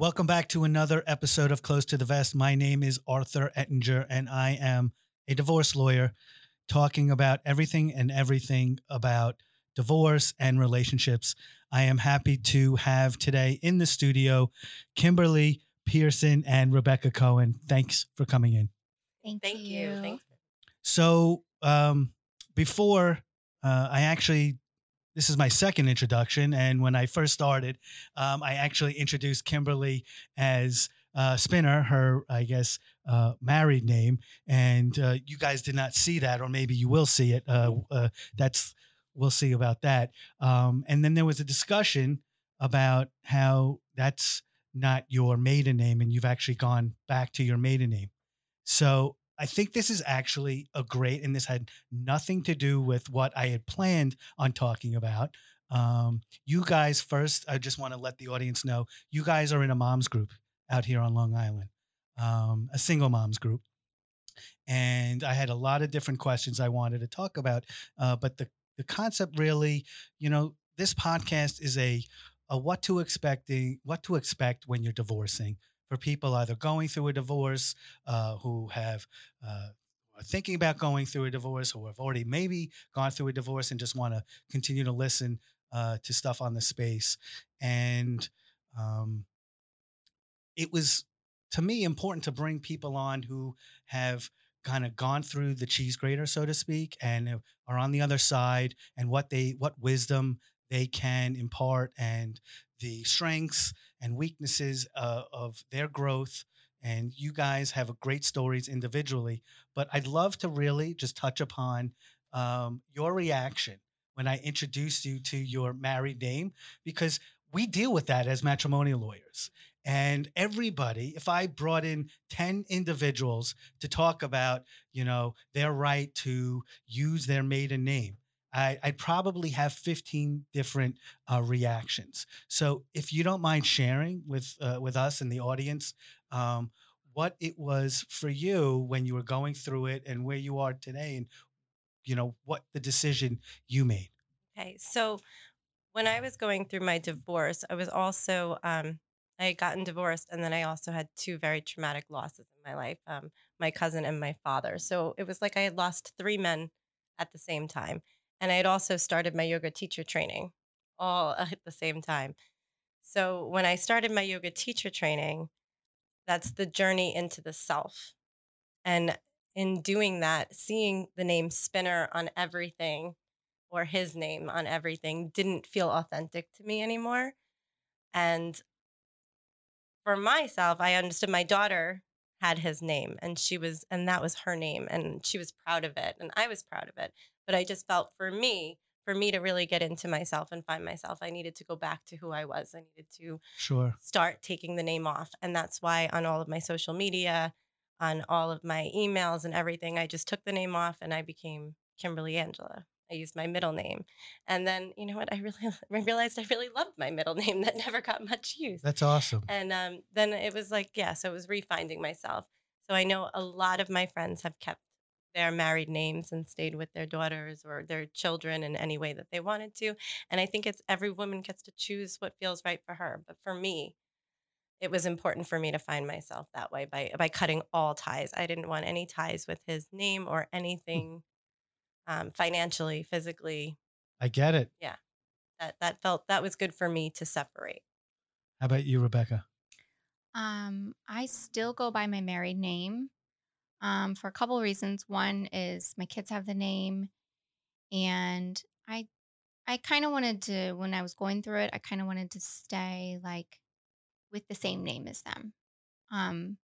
Welcome back to another episode of Close to the Vest. My name is Arthur Ettinger, and I am a divorce lawyer talking about everything and everything about divorce and relationships. I am happy to have today in the studio Kimberly Pearson and Rebecca Cohen. Thanks for coming in. Thank, Thank you. Thanks. So, um, before uh, I actually this is my second introduction. And when I first started, um, I actually introduced Kimberly as uh, Spinner, her, I guess, uh, married name. And uh, you guys did not see that, or maybe you will see it. Uh, uh, that's, we'll see about that. Um, and then there was a discussion about how that's not your maiden name and you've actually gone back to your maiden name. So I think this is actually a great, and this had nothing to do with what I had planned on talking about. Um, you guys, first, I just want to let the audience know you guys are in a mom's group out here on Long Island, um, a single moms group. And I had a lot of different questions I wanted to talk about. Uh, but the, the concept really, you know, this podcast is a, a what to expecting, what to expect when you're divorcing for people either going through a divorce, uh, who have uh, are thinking about going through a divorce, or have already maybe gone through a divorce and just want to continue to listen uh, to stuff on the space. And um, it was to me important to bring people on who have kind of gone through the cheese grater, so to speak, and are on the other side, and what they what wisdom they can impart and the strengths and weaknesses uh, of their growth. And you guys have great stories individually, but I'd love to really just touch upon um, your reaction when I introduced you to your married name, because we deal with that as matrimonial lawyers. And everybody, if I brought in 10 individuals to talk about, you know, their right to use their maiden name, I, would probably have 15 different uh, reactions. So if you don't mind sharing with uh, with us and the audience um, what it was for you when you were going through it and where you are today and you know what the decision you made. Okay, so when I was going through my divorce, I was also um, I had gotten divorced, and then I also had two very traumatic losses in my life: um, my cousin and my father. So it was like I had lost three men at the same time. And I had also started my yoga teacher training all at the same time. So when I started my yoga teacher training, that's the journey into the self. And in doing that, seeing the name Spinner on everything or his name on everything didn't feel authentic to me anymore. And for myself, I understood my daughter had his name and she was, and that was her name. And she was proud of it. And I was proud of it. But I just felt for me, for me to really get into myself and find myself, I needed to go back to who I was. I needed to sure start taking the name off. And that's why on all of my social media, on all of my emails and everything, I just took the name off and I became Kimberly Angela. I used my middle name. And then, you know what? I really I realized I really loved my middle name that never got much use. That's awesome. And um, then it was like, yeah, so it was refinding myself. So I know a lot of my friends have kept their married names and stayed with their daughters or their children in any way that they wanted to. And I think it's every woman gets to choose what feels right for her. But for me, it was important for me to find myself that way by by cutting all ties. I didn't want any ties with his name or hmm. anything um, financially, physically. I get it. Yeah, that that felt that was good for me to separate. How about you, Rebecca? Um, I still go by my married name um, for a couple of reasons. One is my kids have the name, and I I kind of wanted to when I was going through it, I kind of wanted to stay like with the same name as them. Um,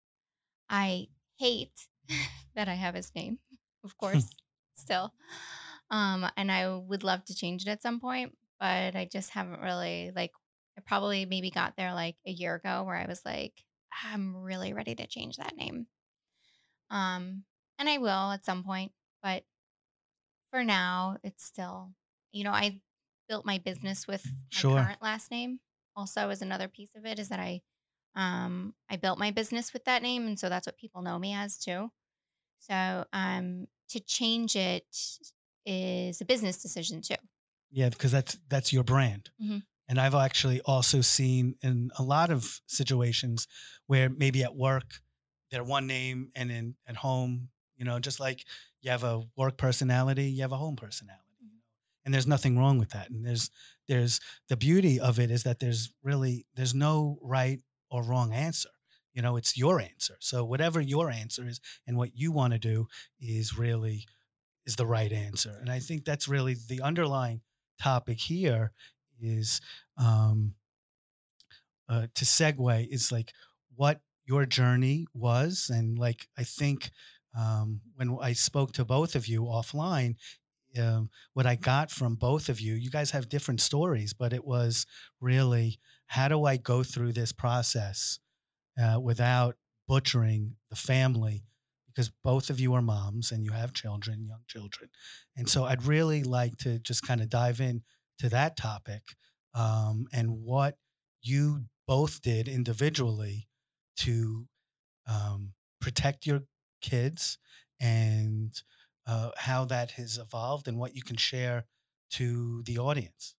I hate that I have his name, of course, still. Um, and I would love to change it at some point, but I just haven't really like I probably maybe got there like a year ago where I was like, I'm really ready to change that name. Um, and I will at some point, but for now, it's still, you know, I built my business with my Sure. current last name. Also, as another piece of it is that I, um, I built my business with that name, and so that's what people know me as too. So, um, to change it is a business decision too. Yeah, because that's that's your brand. Mhm. And I've actually also seen in a lot of situations where maybe at work they're one name and in at home, you know, just like you have a work personality, you have a home personality. And there's nothing wrong with that. And there's there's the beauty of it is that there's really there's no right or wrong answer. You know, it's your answer. So whatever your answer is and what you want to do is really is the right answer. And I think that's really the underlying topic here is um, uh, to segue is like what your journey was. And like, I think um, when I spoke to both of you offline, um, what I got from both of you, you guys have different stories, but it was really how do I go through this process uh, without butchering the family because both of you are moms and you have children, young children. And so I'd really like to just kind of dive in to that topic um, and what you both did individually to um, protect your kids and uh, how that has evolved and what you can share to the audience.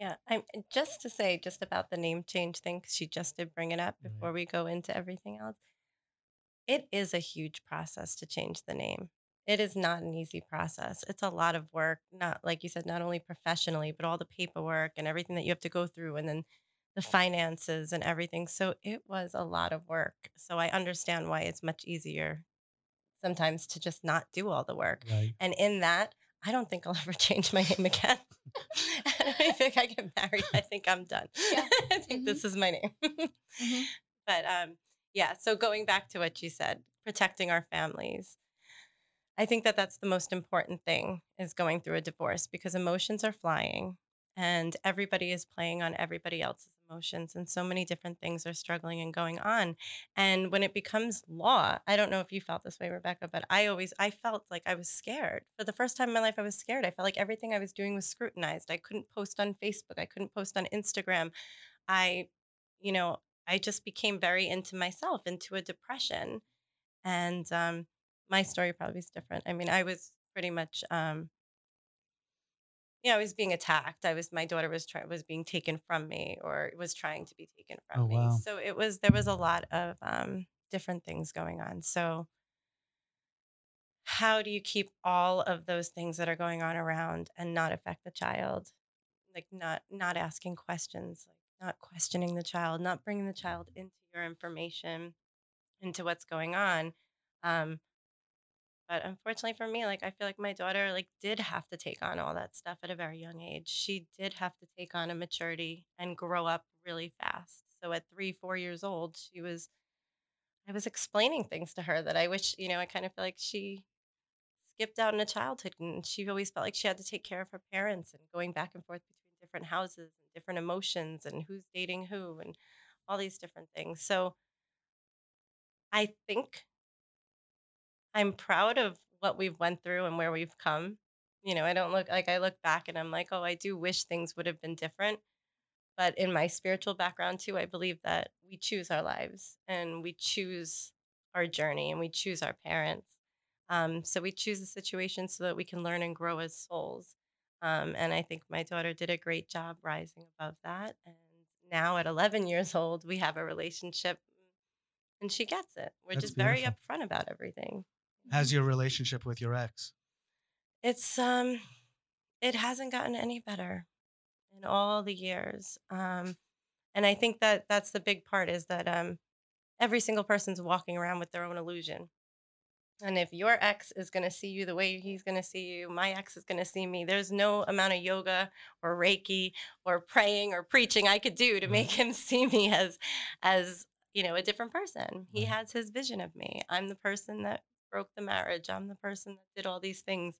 Yeah, I'm just to say just about the name change thing, 'cause she just did bring it up Right. before we go into everything else. It is a huge process to change the name. It is not an easy process. It's a lot of work, not like you said, not only professionally, but all the paperwork and everything that you have to go through, and then the finances and everything. So it was a lot of work. So I understand why it's much easier sometimes to just not do all the work. Right. And in that, I don't think I'll ever change my name again. I don't think I get married. I think I'm done. Yeah. I think Mhm. this is my name. Mhm. But um, yeah, so going back to what you said, protecting our families. I think that that's the most important thing is going through a divorce because emotions are flying and everybody is playing on everybody else's emotions and so many different things are struggling and going on. And when it becomes law, I don't know if you felt this way Rebecca, but I always I felt like I was scared. For the first time in my life I was scared. I felt like everything I was doing was scrutinized. I couldn't post on Facebook, I couldn't post on Instagram. I you know, I just became very into myself, into a depression. And um, my story probably is different. I mean, I was pretty much, um, yeah, I was being attacked. I was, my daughter was trying, was being taken from me, or was trying to be taken from Oh, me. wow. So it was, there was a lot of um, different things going on. So how do you keep all of those things that are going on around and not affect the child? Like not, not asking questions, like not questioning the child, not bringing the child into your information, into what's going on. Um, but unfortunately for me, like I feel like my daughter like did have to take on all that stuff at a very young age. She did have to take on a maturity and grow up really fast. So at three, four years old, she was I was explaining things to her that I wish, you know, I kind of feel like she skipped out in a childhood and she always felt like she had to take care of her parents and going back and forth between different houses and different emotions and who's dating who and all these different things. So I think I'm proud of what we've went through and where we've come. You know, I don't look like I look back and I'm like, oh, I do wish things would have been different. But in my spiritual background too, I believe that we choose our lives and we choose our journey and we choose our parents. Um, so we choose the situation so that we can learn and grow as souls. Um, and I think my daughter did a great job rising above that. And now at 11 years old, we have a relationship and she gets it. We're That's just very beautiful. upfront about everything. How's your relationship with your ex? It's um it hasn't gotten any better in all the years. Um and I think that that's the big part is that um every single person's walking around with their own illusion. And if your ex is going to see you the way he's going to see you, my ex is going to see me. There's no amount of yoga or reiki or praying or preaching I could do to Right. make him see me as as, you know, a different person. He Right. has his vision of me. I'm the person that broke the marriage. I'm the person that did all these things.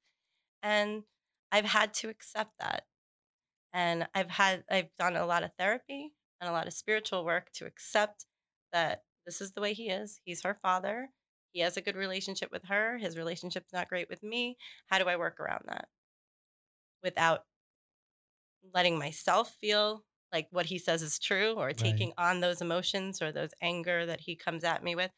And I've had to accept that. And I've had I've done a lot of therapy and a lot of spiritual work to accept that this is the way he is. He's her father. He has a good relationship with her. His relationship's not great with me. How do I work around that without letting myself feel like what he says is true or Right. taking on those emotions or those anger that he comes at me with?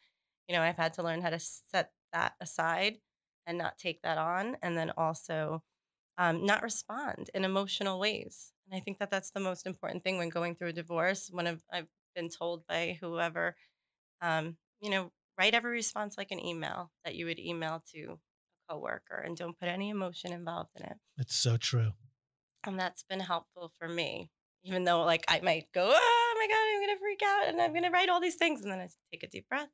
You know, I've had to learn how to set that aside and not take that on. And then also um, not respond in emotional ways. And I think that that's the most important thing when going through a divorce. When I've, I've been told by whoever, um, you know, write every response like an email that you would email to a coworker and don't put any emotion involved in it. It's so true. And that's been helpful for me, even though like I might go, oh my God, I'm going to freak out and I'm going to write all these things. And then I take a deep breath.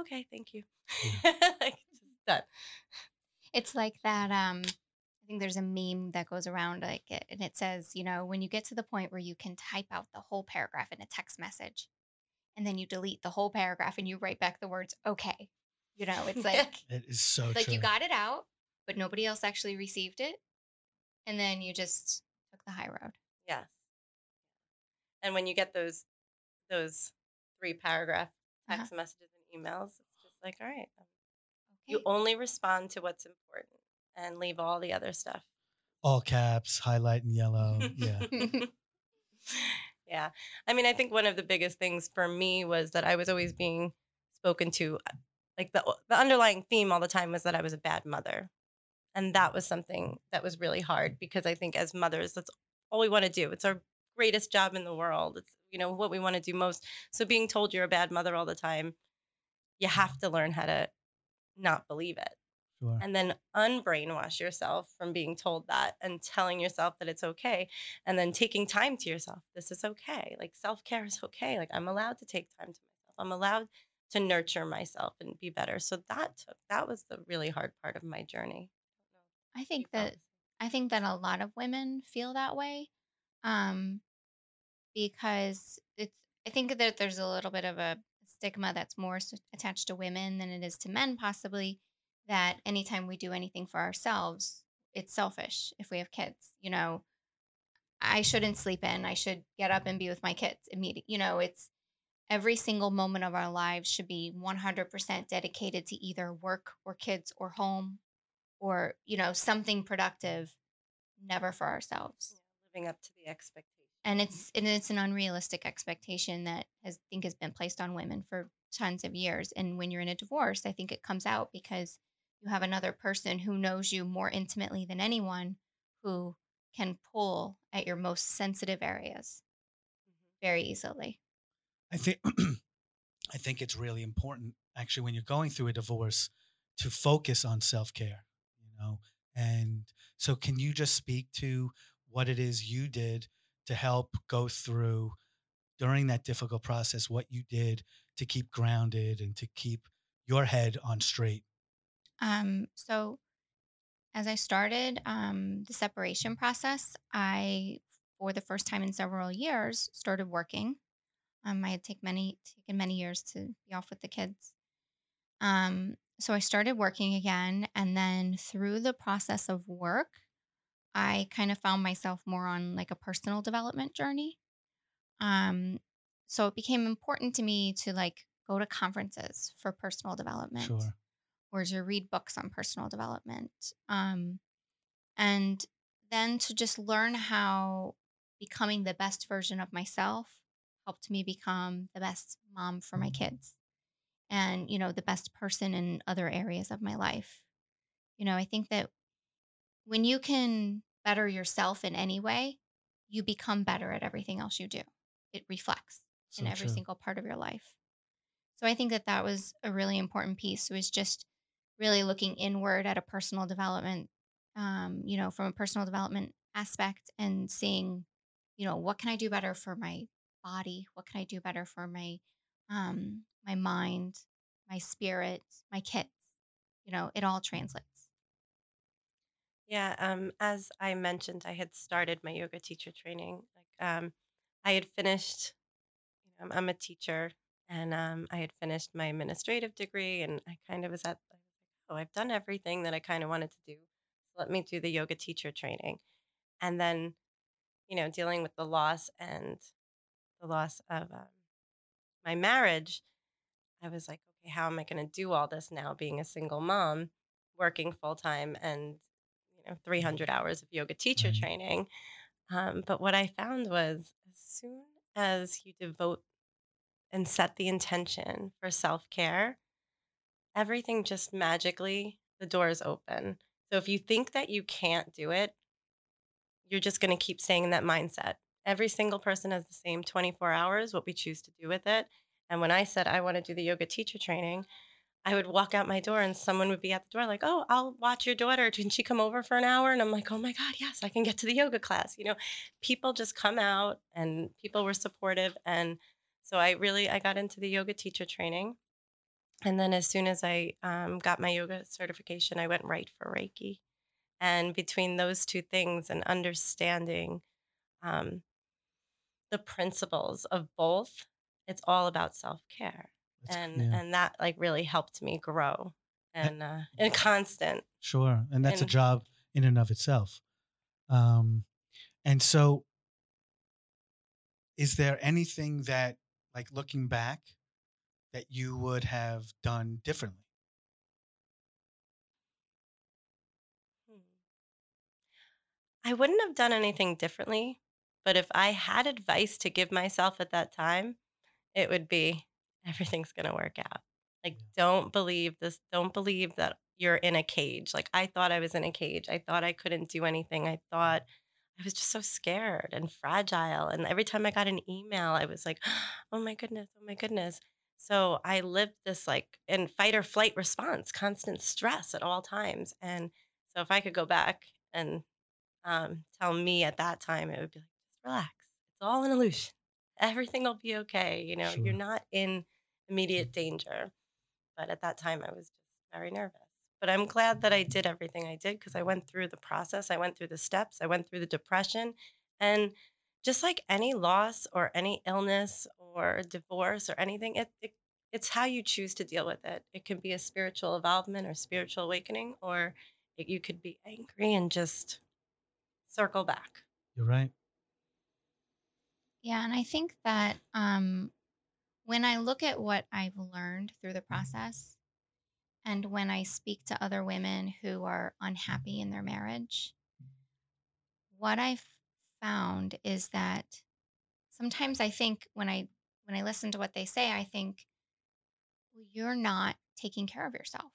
Okay, thank you. like, just done. It's like that. Um, I think there's a meme that goes around like it, and it says, you know, when you get to the point where you can type out the whole paragraph in a text message, and then you delete the whole paragraph and you write back the words "okay," you know, it's like It is so like true. you got it out, but nobody else actually received it, and then you just took the high road. Yes. And when you get those those three paragraph Uh-huh. text messages and emails, it's just like, all right, um, you only respond to what's important and leave all the other stuff. All caps, highlight in yellow. Yeah. yeah. I mean, I think one of the biggest things for me was that I was always being spoken to uh, like the the underlying theme all the time was that I was a bad mother. And that was something that was really hard because I think as mothers that's all we want to do. It's our greatest job in the world. It's you know what we want to do most. So being told you're a bad mother all the time, you have to learn how to not believe it Sure. and then unbrainwash yourself from being told that and telling yourself that it's okay and then taking time to yourself this is okay like self-care is okay like i'm allowed to take time to myself i'm allowed to nurture myself and be better so that took that was the really hard part of my journey I think that I think that a lot of women feel that way, um, because it's. I think that there's a little bit of a stigma that's more attached to women than it is to men, possibly. That anytime we do anything for ourselves, it's selfish. If we have kids, you know, I shouldn't sleep in. I should get up and be with my kids immediately. You know, it's every single moment of our lives should be 100% dedicated to either work or kids or home or you know something productive never for ourselves living up to the expectation and it's and it's an unrealistic expectation that has, I think has been placed on women for tons of years and when you're in a divorce i think it comes out because you have another person who knows you more intimately than anyone who can pull at your most sensitive areas mm-hmm. very easily I think I think it's really important actually when you're going through a divorce to focus on self-care, you know. And so can you just speak to what it is you did to help go through during that difficult process what you did to keep grounded and to keep your head on straight? Um, so as I started um, the separation process, I, for the first time in several years, started working. Um, I had take many taken many years to be off with the kids. Um, so I started working again, and then through the process of work, I kind of found myself more on like a personal development journey. Um, so it became important to me to like go to conferences for personal development Sure. or to read books on personal development. Um, and then to just learn how becoming the best version of myself helped me become the best mom for my kids and, you know, the best person in other areas of my life. You know, I think that when you can better yourself in any way, you become better at everything else you do. It reflects So in every true. single part of your life. So I think that that was a really important piece It was just really looking inward at a personal development, um, you know, from a personal development aspect and seeing, you know, what can I do better for my body? What can I do better for my, um, my mind, my spirit, my kids? You know, it all translates. Yeah, um, as I mentioned, I had started my yoga teacher training. Like, um, I had finished. You know, I'm, a teacher, and um, I had finished my administrative degree, and I kind of was at, oh, I've done everything that I kind of wanted to do. So let me do the yoga teacher training, and then, you know, dealing with the loss and the loss of um, my marriage, I was like, okay, how am I going to do all this now, being a single mom, working full time, and you know, 300 hours of yoga teacher Right. training. Um, but what I found was as soon as you devote and set the intention for self care, everything just magically, the doors open. So if you think that you can't do it, you're just going to keep staying in that mindset. Every single person has the same 24 hours, what we choose to do with it. And when I said I want to do the yoga teacher training, I would walk out my door and someone would be at the door, like, Oh, I'll watch your daughter. Can she come over for an hour? And I'm like, Oh my God, yes, I can get to the yoga class. You know, people just come out and people were supportive. And so I really, I got into the yoga teacher training. And then as soon as I um, got my yoga certification, I went right for Reiki. And between those two things and understanding um, the principles of both, it's all about self care. And yeah. and that like really helped me grow and uh, and constant. Sure, and that's a job in and of itself. Um, and so, is there anything that, like, looking back, that you would have done differently? Hmm. I wouldn't have done anything differently, but if I had advice to give myself at that time, it would be everything's going to work out. Like, don't believe this, don't believe that you're in a cage. Like, I thought I was in a cage. I thought I couldn't do anything. I thought I was just so scared and fragile. And every time I got an email, I was like, oh my goodness, oh my goodness. So I lived this like in fight or flight response, constant stress at all times. And so if I could go back and um, tell me at that time, it would be like, just relax. It's all an illusion. Everything will be okay. You know, Sure. you're not in immediate danger. But at that time, I was just very nervous. But I'm glad that I did everything I did because I went through the process. I went through the steps. I went through the depression. And just like any loss or any illness or divorce or anything, it, it it's how you choose to deal with it. It can be a spiritual involvement or spiritual awakening, or it, you could be angry and just circle back. You're right. Yeah, and I think that um, when I look at what I've learned through the mm-hmm. process, and when I speak to other women who are unhappy in their marriage, what I've found is that sometimes I think when I when I listen to what they say, I think, well, you're not taking care of yourself.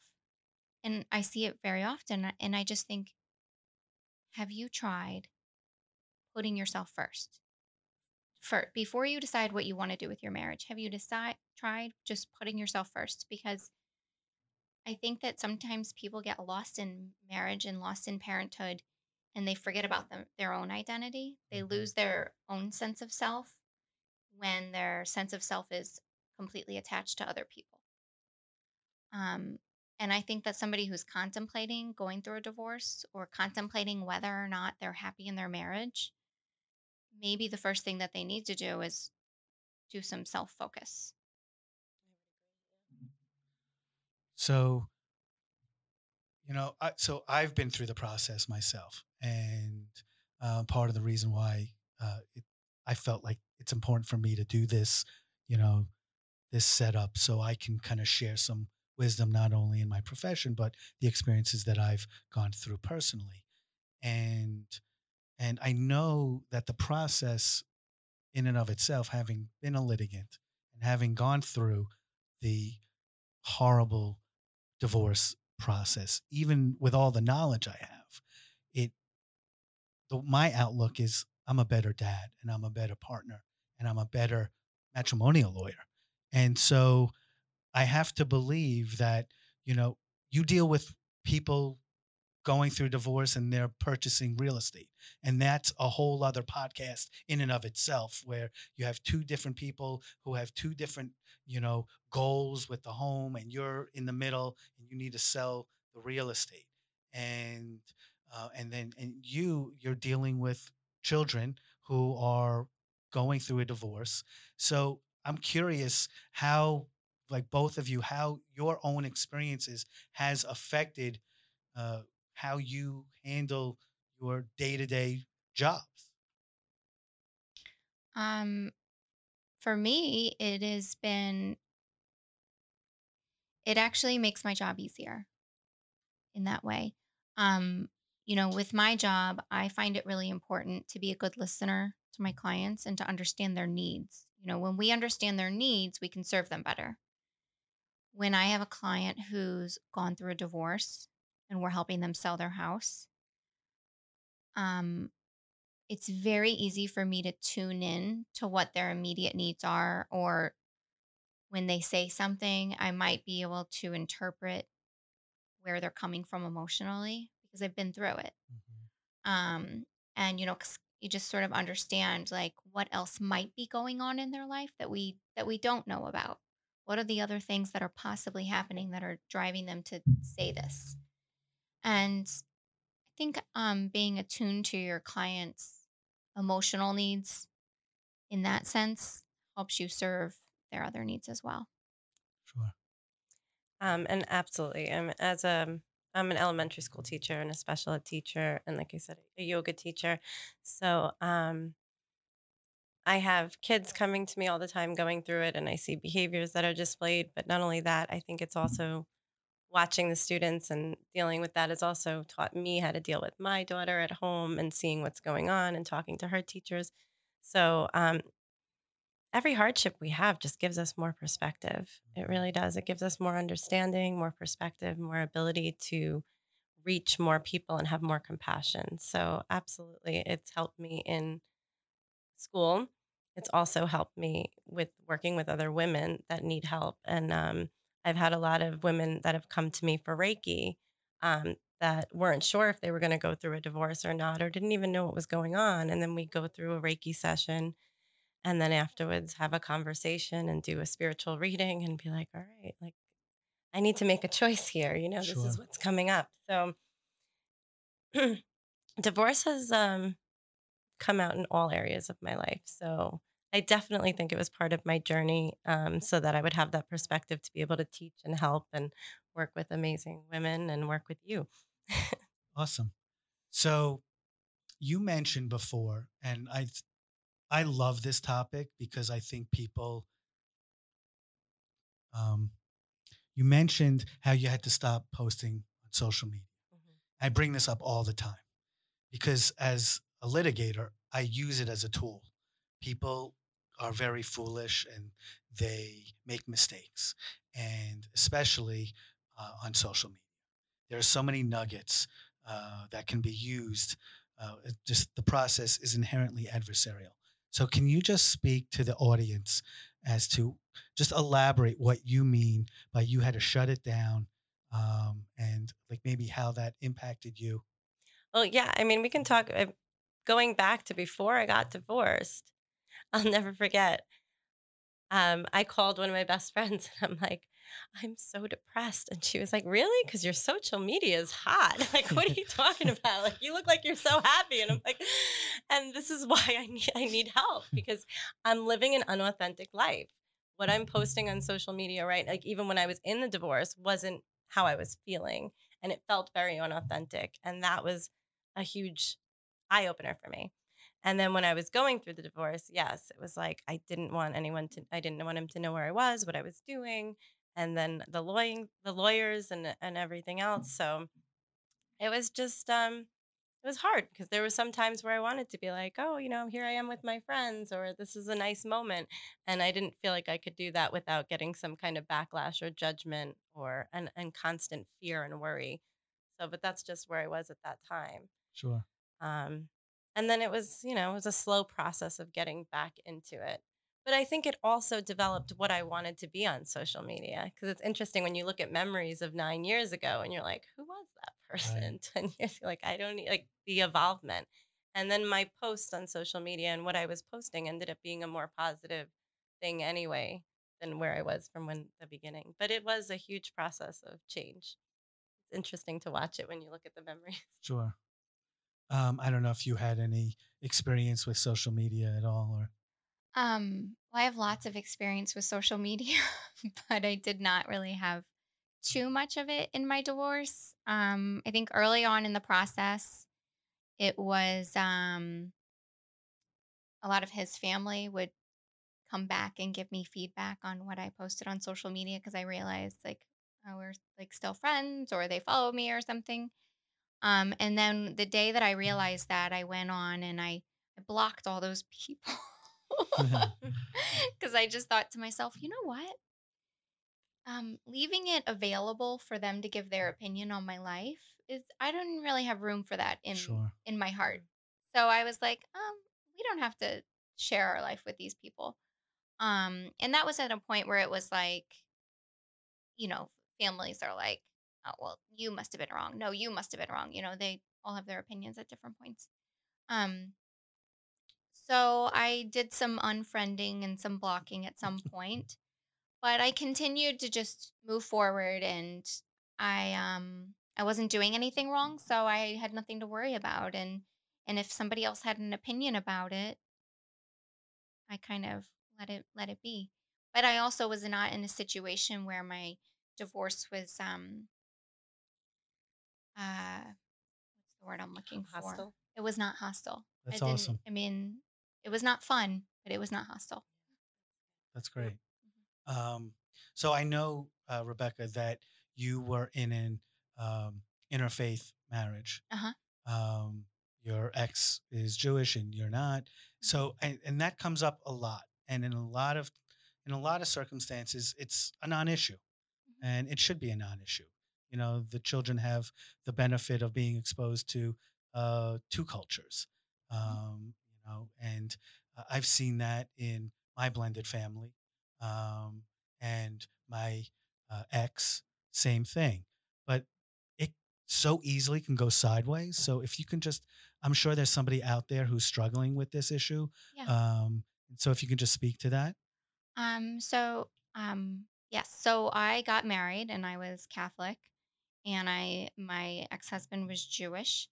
And I see it very often. And I just think, have you tried putting yourself first? For, before you decide what you want to do with your marriage, have you decide, tried just putting yourself first? Because I think that sometimes people get lost in marriage and lost in parenthood and they forget about them, their own identity. They Mhm. lose their own sense of self when their sense of self is completely attached to other people. Um, and I think that somebody who's contemplating going through a divorce or contemplating whether or not they're happy in their marriage, maybe the first thing that they need to do is do some self focus. So, you know, I, so I've been through the process myself, and uh, part of the reason why uh, it, I felt like it's important for me to do this, you know, this setup, so I can kind of share some wisdom not only in my profession but the experiences that I've gone through personally, and and I know that the process, in and of itself, having been a litigant and having gone through the horrible divorce process, even with all the knowledge I have, it the, my outlook is I'm a better dad and I'm a better partner and I'm a better matrimonial lawyer. And so I have to believe that, you know, you deal with people going through divorce and they're purchasing real estate. And that's a whole other podcast in and of itself where you have two different people who have two different, you know, goals with the home and you're in the middle and you need to sell the real estate. And uh, and then and you you're dealing with children who are going through a divorce. So I'm curious how like both of you how your own experiences has affected uh, how you handle your day-to-day jobs Um, for me, it has been, it actually makes my job easier in that way. Um, you know, with my job, I find it really important to be a good listener to my clients and to understand their needs. You know, when we understand their needs, we can serve them better. When I have a client who's gone through a divorce and we're helping them sell their house, um, it's very easy for me to tune in to what their immediate needs are or when they say something, I might be able to interpret where they're coming from emotionally because I've been through it. Mhm. Um, and you know you just sort of understand like what else might be going on in their life that we that we don't know about. What are the other things that are possibly happening that are driving them to say this? And I think um, being attuned to your clients' emotional needs in that sense helps you serve their other needs as well. Sure. Um, and absolutely, I'm as a I'm an elementary school teacher and a special ed teacher, and like I said, a yoga teacher. So um, I have kids coming to me all the time going through it, and I see behaviors that are displayed. But not only that, I think it's also watching the students and dealing with that has also taught me how to deal with my daughter at home and seeing what's going on and talking to her teachers. So um, every hardship we have just gives us more perspective. It really does. It gives us more understanding, more perspective, more ability to reach more people and have more compassion. So, absolutely, it's helped me in school. It's also helped me with working with other women that need help. And um, I've had a lot of women that have come to me for Reiki um, that weren't sure if they were going to go through a divorce or not, or didn't even know what was going on. And then we go through a Reiki session and then afterwards have a conversation and do a spiritual reading and be like all right like i need to make a choice here you know this is what's coming up so divorce has um, come out in all areas of my life so i definitely think it was part of my journey um, so that i would have that perspective to be able to teach and help and work with amazing women and work with you Awesome. So you mentioned before, and I I love this topic because I think people um you mentioned how you had to stop posting on social media. I bring this up all the time because as a litigator, I use it as a tool. People are very foolish and they make mistakes, and especially uh, on social media. There are so many nuggets uh, that can be used. Uh, just the process is inherently adversarial. So, can you just speak to the audience as to just elaborate what you mean by you had to shut it down um, and like maybe how that impacted you? well yeah i mean we can talk uh, going back to before i got divorced i'll never forget um, I called one of my best friends and I'm like, I'm so depressed. And she was like, Really? Because your social media is hot. Like, what are you talking about? Like, you look like you're so happy. And I'm like, and this is why I need I need help because I'm living an unauthentic life. What I'm posting on social media, right? Like even when I was in the divorce, wasn't how I was feeling. And it felt very unauthentic. And that was a huge eye opener for me. And then when I was going through the divorce, yes, it was like I didn't want anyone to I didn't want him to know where I was, what I was doing, and then the lawyering the lawyers and and everything else. So it was just um it was hard because there were some times where I wanted to be like, oh, you know, here I am with my friends, or this is a nice moment. And I didn't feel like I could do that without getting some kind of backlash or judgment or and, and constant fear and worry. So, but that's just where I was at that time. Sure. Um, and then it was, you know, it was a slow process of getting back into it. But I think it also developed what I wanted to be on social media because it's interesting when you look at memories of nine years ago and you're like, who was that person? 10 years like, I don't need like the involvement. And then my post on social media and what I was posting ended up being a more positive thing anyway than where I was from when the beginning. But it was a huge process of change. It's interesting to watch it when you look at the memories. Sure. Um, I don't know if you had any experience with social media at all or Um, well, I have lots of experience with social media, but I did not really have too much of it in my divorce. Um, I think early on in the process, it was um, a lot of his family would come back and give me feedback on what I posted on social media because I realized like oh, we're like still friends or they follow me or something. Um, and then the day that I realized that, I went on and I, I blocked all those people because I just thought to myself, you know what? Um, leaving it available for them to give their opinion on my life is I don't really have room for that in sure. in my heart. So I was like, um, we don't have to share our life with these people. Um, and that was at a point where it was like, you know, families are like, oh, well, you must have been wrong. No, you must have been wrong. You know, they all have their opinions at different points. Um, so I did some unfriending and some blocking at some point, but I continued to just move forward and I um I wasn't doing anything wrong, so I had nothing to worry about and and if somebody else had an opinion about it, I kind of let it let it be. But I also was not in a situation where my divorce was um uh what's the word I'm looking for? It was not hostile. I That's didn't awesome. I mean, it was not fun, but it was not hostile. That's great. Mhm. Um, so I know, uh, Rebecca, that you were in an um, interfaith marriage. Uh-huh. Um, your ex is Jewish and you're not. Mhm. So, and, and that comes up a lot. And in a lot of in a lot of circumstances, it's a non-issue, Mhm. and it should be a non-issue. You know, the children have the benefit of being exposed to uh, two cultures. Mhm. Um, you know, and uh, I've seen that in my blended family um, and my uh, ex, same thing. But it so easily can go sideways. So if you can just, I'm sure there's somebody out there who's struggling with this issue. Yeah. Um, so if you can just speak to that, Um, so, um, yes, so I got married and I was Catholic and I my ex-husband was Jewish.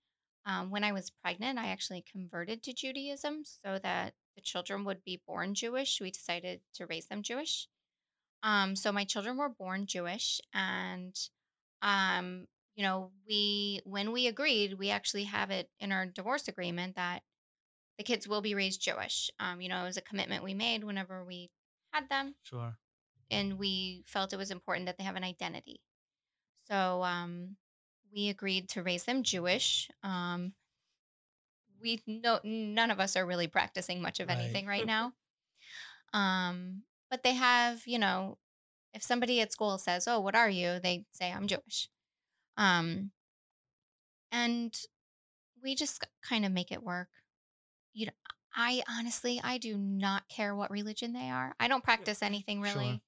Um, when I was pregnant, I actually converted to Judaism so that the children would be born Jewish. We decided to raise them Jewish. Um, so my children were born Jewish and um, you know, we when we agreed, we actually have it in our divorce agreement that the kids will be raised Jewish. Um, you know, it was a commitment we made whenever we had them sure. and we felt it was important that they have an identity. So um, we agreed to raise them Jewish. Um, we no none of us are really practicing much of Right. anything right now. Um, but they have, you know, if somebody at school says, "Oh, what are you?" they say, "I'm Jewish." Um, and we just kind of make it work. You know, I honestly, I do not care what religion they are. I don't practice anything Sure.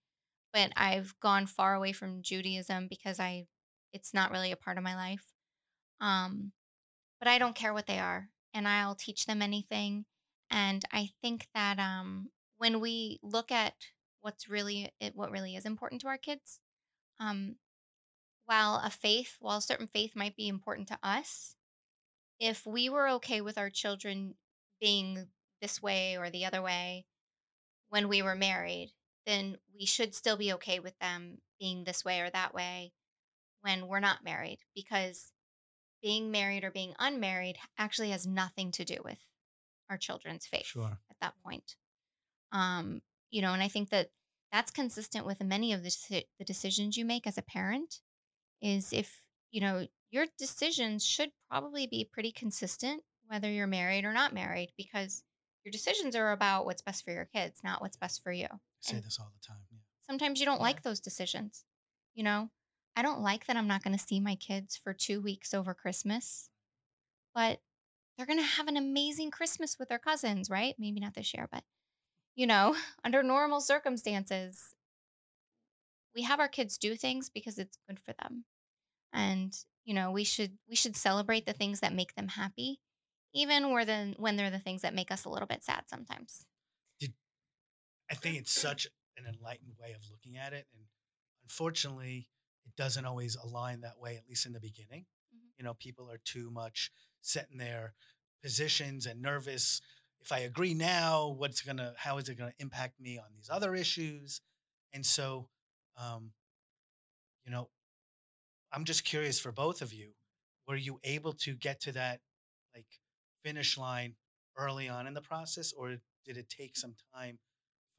But I've gone far away from Judaism because I it's not really a part of my life. Um, but I don't care what they are, and I'll teach them anything. And I think that um, when we look at what's really what really is important to our kids, um, while a faith, while a certain faith might be important to us, if we were okay with our children being this way or the other way, when we were married, then we should still be okay with them being this way or that way when we're not married because being married or being unmarried actually has nothing to do with our children's faith Sure. at that point. Um, you know, and I think that that's consistent with many of the, the decisions you make as a parent is if, you know, your decisions should probably be pretty consistent whether you're married or not married because your decisions are about what's best for your kids, not what's best for you. I say And this all the time. Yeah. sometimes you don't Yeah. like those decisions. You know, I don't like that I'm not going to see my kids for 2 weeks over Christmas, but they're going to have an amazing Christmas with their cousins, right? Maybe not this year, but you know, under normal circumstances, we have our kids do things because it's good for them. And, you know, we should we should celebrate the things that make them happy, even where the when they're the things that make us a little bit sad sometimes. Did, I think it's such an enlightened way of looking at it. And unfortunately, it doesn't always align that way, at least in the beginning. Mhm. You know, people are too much set in their positions and nervous. If I agree now, what's gonna how is it gonna impact me on these other issues? And so um, you know, I'm just curious for both of you, were you able to get to that finish line early on in the process or did it take some time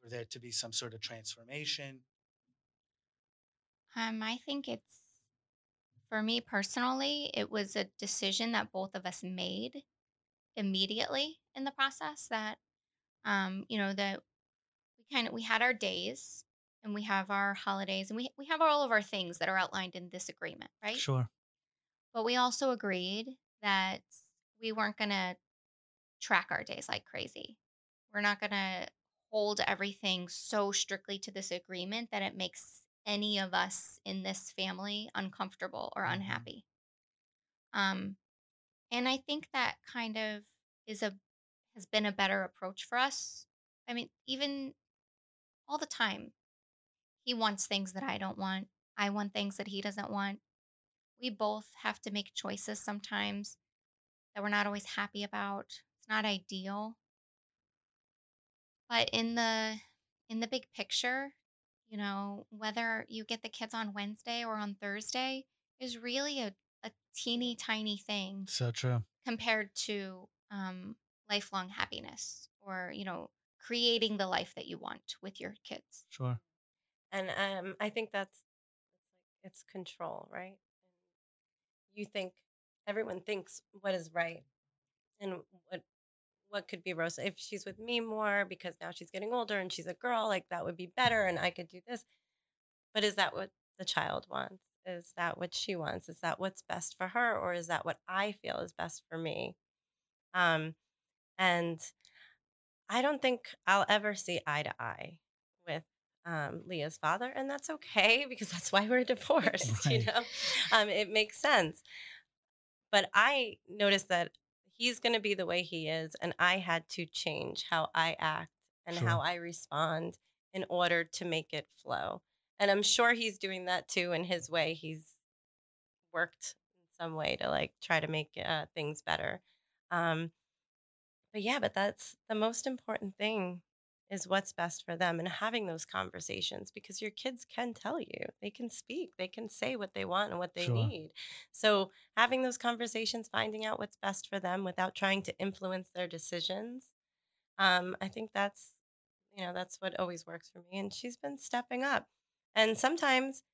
for there to be some sort of transformation? Um, I think it's for me personally, it was a decision that both of us made immediately in the process that um, you know, that we kind of we had our days and we have our holidays and we we have all of our things that are outlined in this agreement, right? Sure. But we also agreed that we weren't going to track our days like crazy. We're not going to hold everything so strictly to this agreement that it makes any of us in this family uncomfortable or Mhm. unhappy. Um, and I think that kind of is a has been a better approach for us. I mean, even all the time, he wants things that I don't want. I want things that he doesn't want. We both have to make choices sometimes that we're not always happy about. It's not ideal, but in the in the big picture, you know, whether you get the kids on Wednesday or on Thursday is really a, a teeny tiny thing So true. compared to um, lifelong happiness or you know creating the life that you want with your kids Sure. And um, I think that's it's like it's control, right? And you think everyone thinks what is right and what what could be Rosa if she's with me more because now she's getting older and she's a girl, like that would be better and I could do this. But is that what the child wants? Is that what she wants? Is that what's best for her or is that what I feel is best for me? Um and I don't think I'll ever see eye to eye with um, Leah's father, and that's okay because that's why we're divorced. You know, um, it makes sense. But I noticed that he's going to be the way he is, and I had to change how I act and how I respond in order to make it flow. And I'm sure he's doing that too in his way. He's worked in some way to like try to make uh, things better. Um, but yeah, but that's the most important thing is what's best for them and having those conversations because your kids can tell you. They can speak, they can say what they want and what they Sure. need. So, having those conversations, finding out what's best for them without trying to influence their decisions. Um, I think that's, you know, that's what always works for me. And she's been stepping up. And sometimes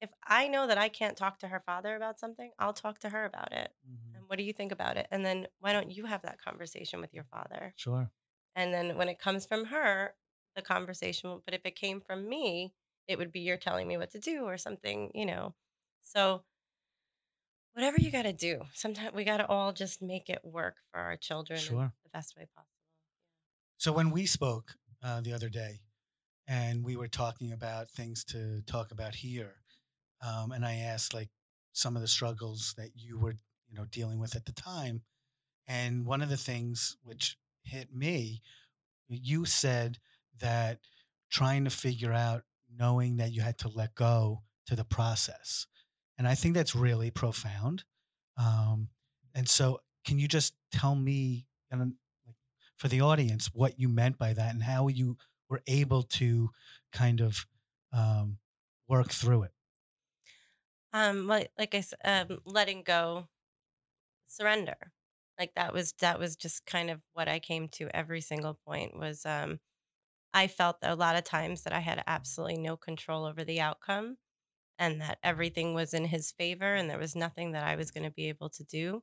if I know that I can't talk to her father about something, I'll talk to her about it. Mhm. And what do you think about it? And then why don't you have that conversation with your father? Sure. And then when it comes from her, the conversation but if it came from me, it would be you're telling me what to do or something, you know. So whatever you got to do, sometimes we got to all just make it work for our children Sure. the best way possible. So when we spoke uh, the other day, and we were talking about things to talk about here, um, and I asked like some of the struggles that you were, you know, dealing with at the time, and one of the things which hit me, you said that trying to figure out, knowing that you had to let go to the process, and I think that's really profound. Um, and so, can you just tell me, and for the audience, what you meant by that, and how you were able to kind of um, work through it? Um, like, like I said, um, letting go, surrender. Like that was, that was just kind of what I came to every single point was, um, I felt a lot of times that I had absolutely no control over the outcome and that everything was in his favor and there was nothing that I was going to be able to do.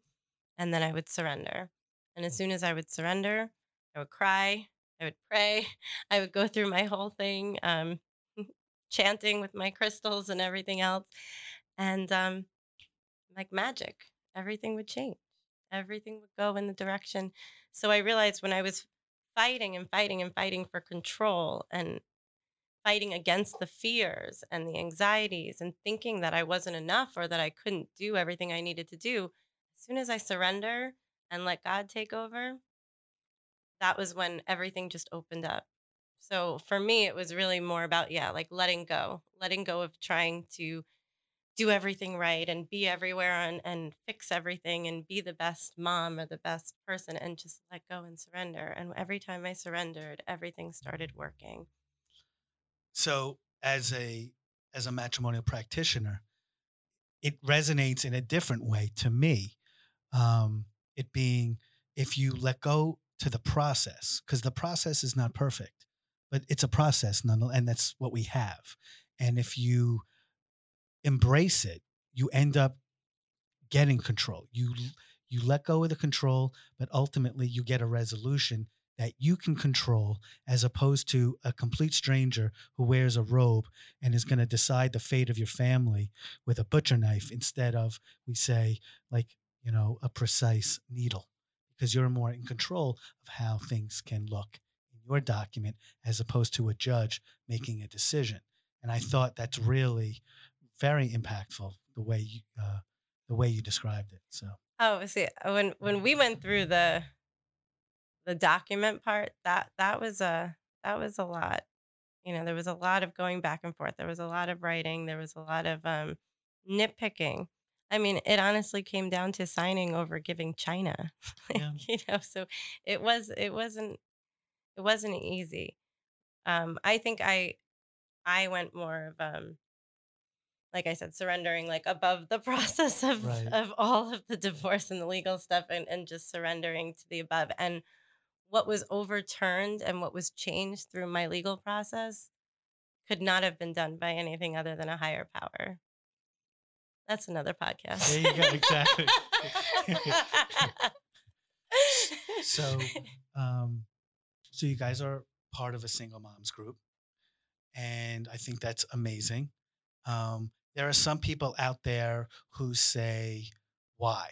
And then I would surrender. And as soon as I would surrender, I would cry, I would pray, I would go through my whole thing, um, chanting with my crystals and everything else. And um, like magic, everything would change. Everything would go in the direction. So I realized when I was fighting and fighting and fighting for control and fighting against the fears and the anxieties and thinking that I wasn't enough or that I couldn't do everything I needed to do, as soon as I surrender and let God take over, that was when everything just opened up. So for me, it was really more about, yeah, like letting go, letting go of trying to do everything right and be everywhere and, and fix everything and be the best mom or the best person and just let go and surrender. And every time I surrendered, everything started working. So as a as a matrimonial practitioner, it resonates in a different way to me. Um, it being if you let go to the process, because the process is not perfect, but it's a process, nonetheless, and that's what we have. And if you embrace it, you end up getting control. You you let go of the control, but ultimately you get a resolution that you can control as opposed to a complete stranger who wears a robe and is going to decide the fate of your family with a butcher knife instead of we say like, you know, a precise needle because you're more in control of how things can look in your document as opposed to a judge making a decision. And I thought that's really very impactful the way you uh, the way you described it. So Oh, see, when when we went through the the document part, that that was a that was a lot. You know, there was a lot of going back and forth. There was a lot of writing. There was a lot of um, nitpicking. I mean, it honestly came down to signing over giving China. Yeah. you know, so it was it wasn't it wasn't easy. Um, I think I I went more of um like I said, surrendering like above the process of Right. of all of the divorce and the legal stuff and, and just surrendering to the above. And what was overturned and what was changed through my legal process could not have been done by anything other than a higher power. That's another podcast. There you go, exactly. So, um, so you guys are part of a single moms group, and I think that's amazing. Um, there are some people out there who say, "Why?"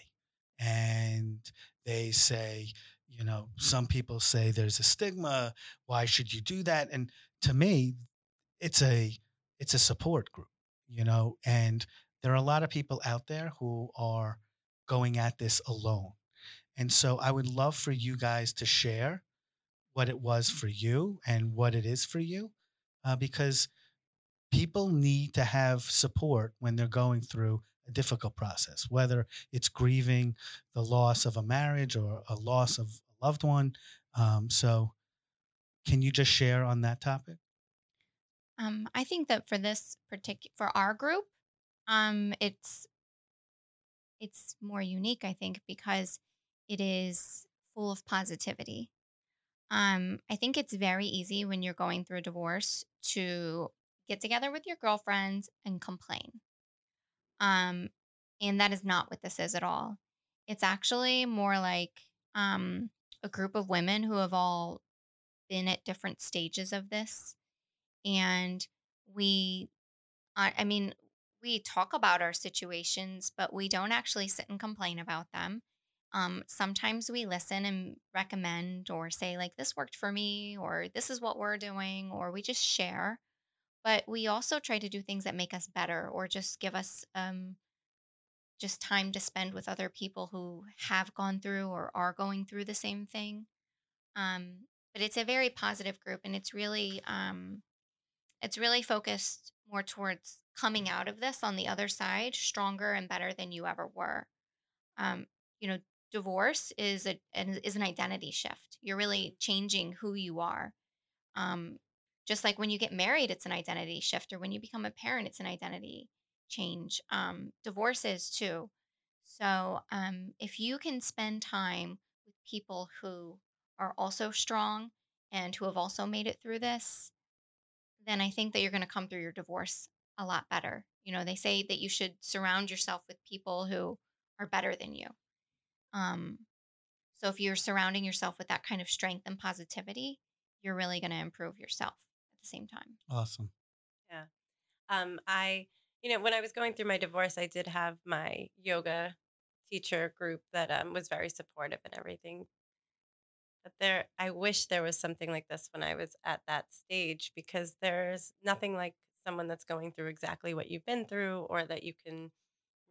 and they say, you know, some people say there's a stigma. Why should you do that? And to me, it's a it's a support group, you know, and there are a lot of people out there who are going at this alone. And so I would love for you guys to share what it was for you and what it is for you, uh, because people need to have support when they're going through a difficult process, whether it's grieving the loss of a marriage or a loss of a loved one. Um, so, can you just share on that topic? Um, I think that for this particular for our group, um, it's it's more unique. I think because it is full of positivity. Um, I think it's very easy when you're going through a divorce to get together with your girlfriends and complain. Um, and that is not what this is at all. It's actually more like um, a group of women who have all been at different stages of this. And we, I, I mean, we talk about our situations, but we don't actually sit and complain about them. Um, sometimes we listen and recommend or say, like, this worked for me, or this is what we're doing, or we just share but we also try to do things that make us better or just give us um, just time to spend with other people who have gone through or are going through the same thing. Um, but it's a very positive group and it's really um, it's really focused more towards coming out of this on the other side stronger and better than you ever were. Um, you know divorce is a is an identity shift. You're really changing who you are. Um, just like when you get married, it's an identity shift, or when you become a parent, it's an identity change. Um, divorce is too. So um, if you can spend time with people who are also strong and who have also made it through this, then I think that you're going to come through your divorce a lot better. You know, they say that you should surround yourself with people who are better than you. Um, so if you're surrounding yourself with that kind of strength and positivity, you're really going to improve yourself the same time. Awesome. Yeah. Um, I, you know, when I was going through my divorce, I did have my yoga teacher group that um, was very supportive and everything. But there, I wish there was something like this when I was at that stage because there's nothing like someone that's going through exactly what you've been through or that you can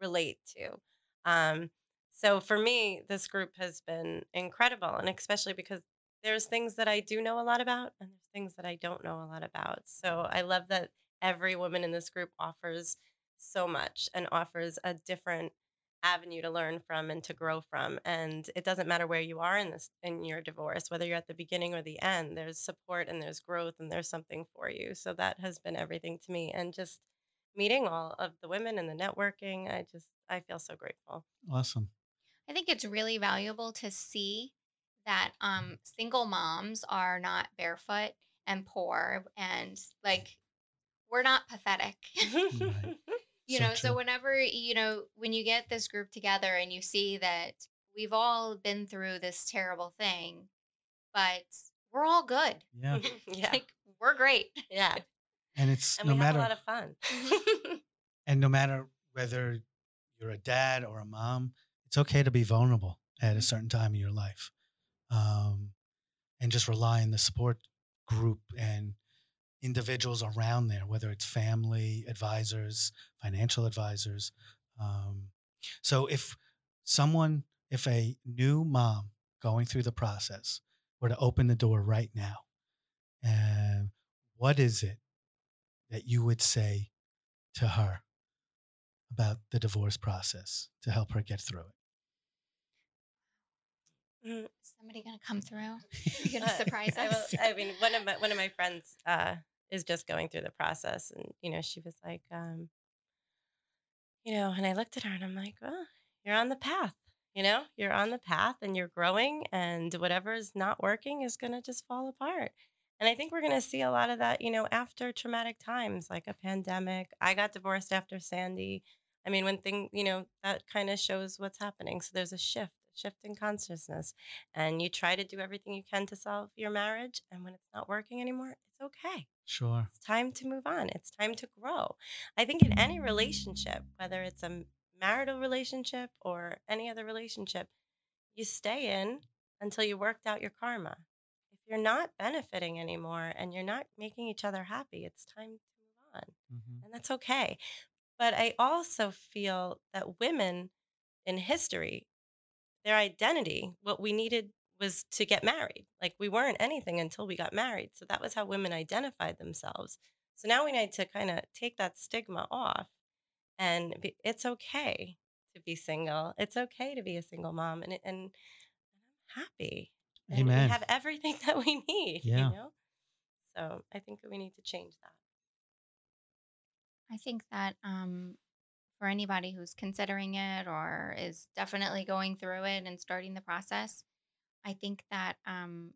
relate to. Um, so for me, this group has been incredible, and especially because there's things that I do know a lot about, and there's things that I don't know a lot about. So I love that every woman in this group offers so much and offers a different avenue to learn from and to grow from and it doesn't matter where you are in this in your divorce whether you're at the beginning or the end there's support and there's growth and there's something for you so that has been everything to me and just meeting all of the women and the networking i just i feel so grateful Awesome. I think it's really valuable to see that um, single moms are not barefoot and poor and like we're not pathetic. Right. you So know, so whenever, you know, when you get this group together and you see that we've all been through this terrible thing, but we're all good. Yeah. yeah Like we're great. yeah And it's and no we have matter a lot of fun and no matter whether you're a dad or a mom, it's okay to be vulnerable. at a certain time in your life, um, and just rely on the support group and individuals around there, whether it's family, advisors, financial advisors. Um, so if someone, if a new mom going through the process were to open the door right now, and what is it that you would say to her about the divorce process to help her get through it? Mm. Is somebody gonna come through? You're gonna surprise I, us. I mean, one of my one of my friends uh, is just going through the process, and you know, she was like, um, you know, and I looked at her and I'm like, well, you're on the path. You know, you're on the path and you're growing, and whatever is not working is going to just fall apart. And I think we're going to see a lot of that, you know, after traumatic times like a pandemic. I got divorced after Sandy. I mean, when thing, you know, that kind of shows what's happening. So there's a shift, shift in consciousness, and you try to do everything you can to solve your marriage. And when it's not working anymore, it's okay. Sure. It's time to move on. It's time to grow. I think in any relationship, whether it's a marital relationship or any other relationship, you stay in until you worked out your karma. If you're not benefiting anymore and you're not making each other happy, it's time to move on. hmm And that's okay. But I also feel that women in history, their identity, what we needed was to get married. Like we weren't anything until we got married. So that was how women identified themselves. So now we need to kind of take that stigma off and be, it's okay to be single. It's okay to be a single mom and and, and I'm happy. And we have everything that we need, Yeah. you know? So I think we need to change that. I think that um, for anybody who's considering it or is definitely going through it and starting the process, I think that um,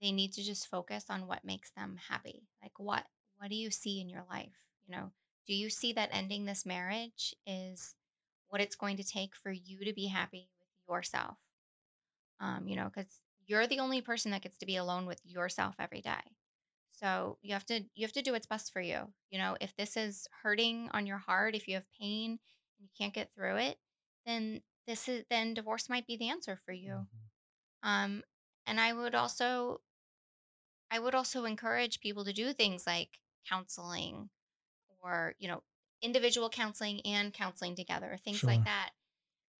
they need to just focus on what makes them happy. Like what what do you see in your life? You know, do you see that ending this marriage is what it's going to take for you to be happy with yourself? Um, you know, because you're the only person that gets to be alone with yourself every day. So you have to you have to do what's best for you. You know, if this is hurting on your heart, if you have pain and you can't get through it, then this is then divorce might be the answer for you. Mhm. Um, and I would also I would also encourage people to do things like counseling or, you know, individual counseling and counseling together, things like that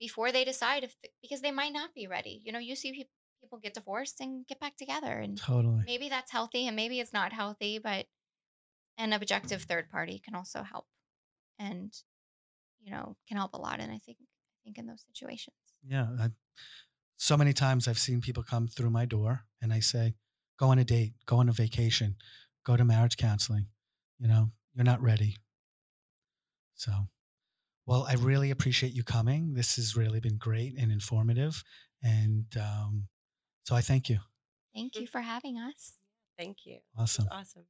before they decide if because they might not be ready. You know, you see people get divorced and get back together and Totally. maybe that's healthy and maybe it's not healthy, but an objective third party can also help and, you know, can help a lot. And I think I think in those situations. Yeah. I, so many times I've seen people come through my door and I say, go on a date, go on a vacation, go to marriage counseling. You know, you're not ready. So, well, I really appreciate you coming. This has really been great and informative. And um, so I thank you. Thank you for having us. Thank you. Awesome. Awesome.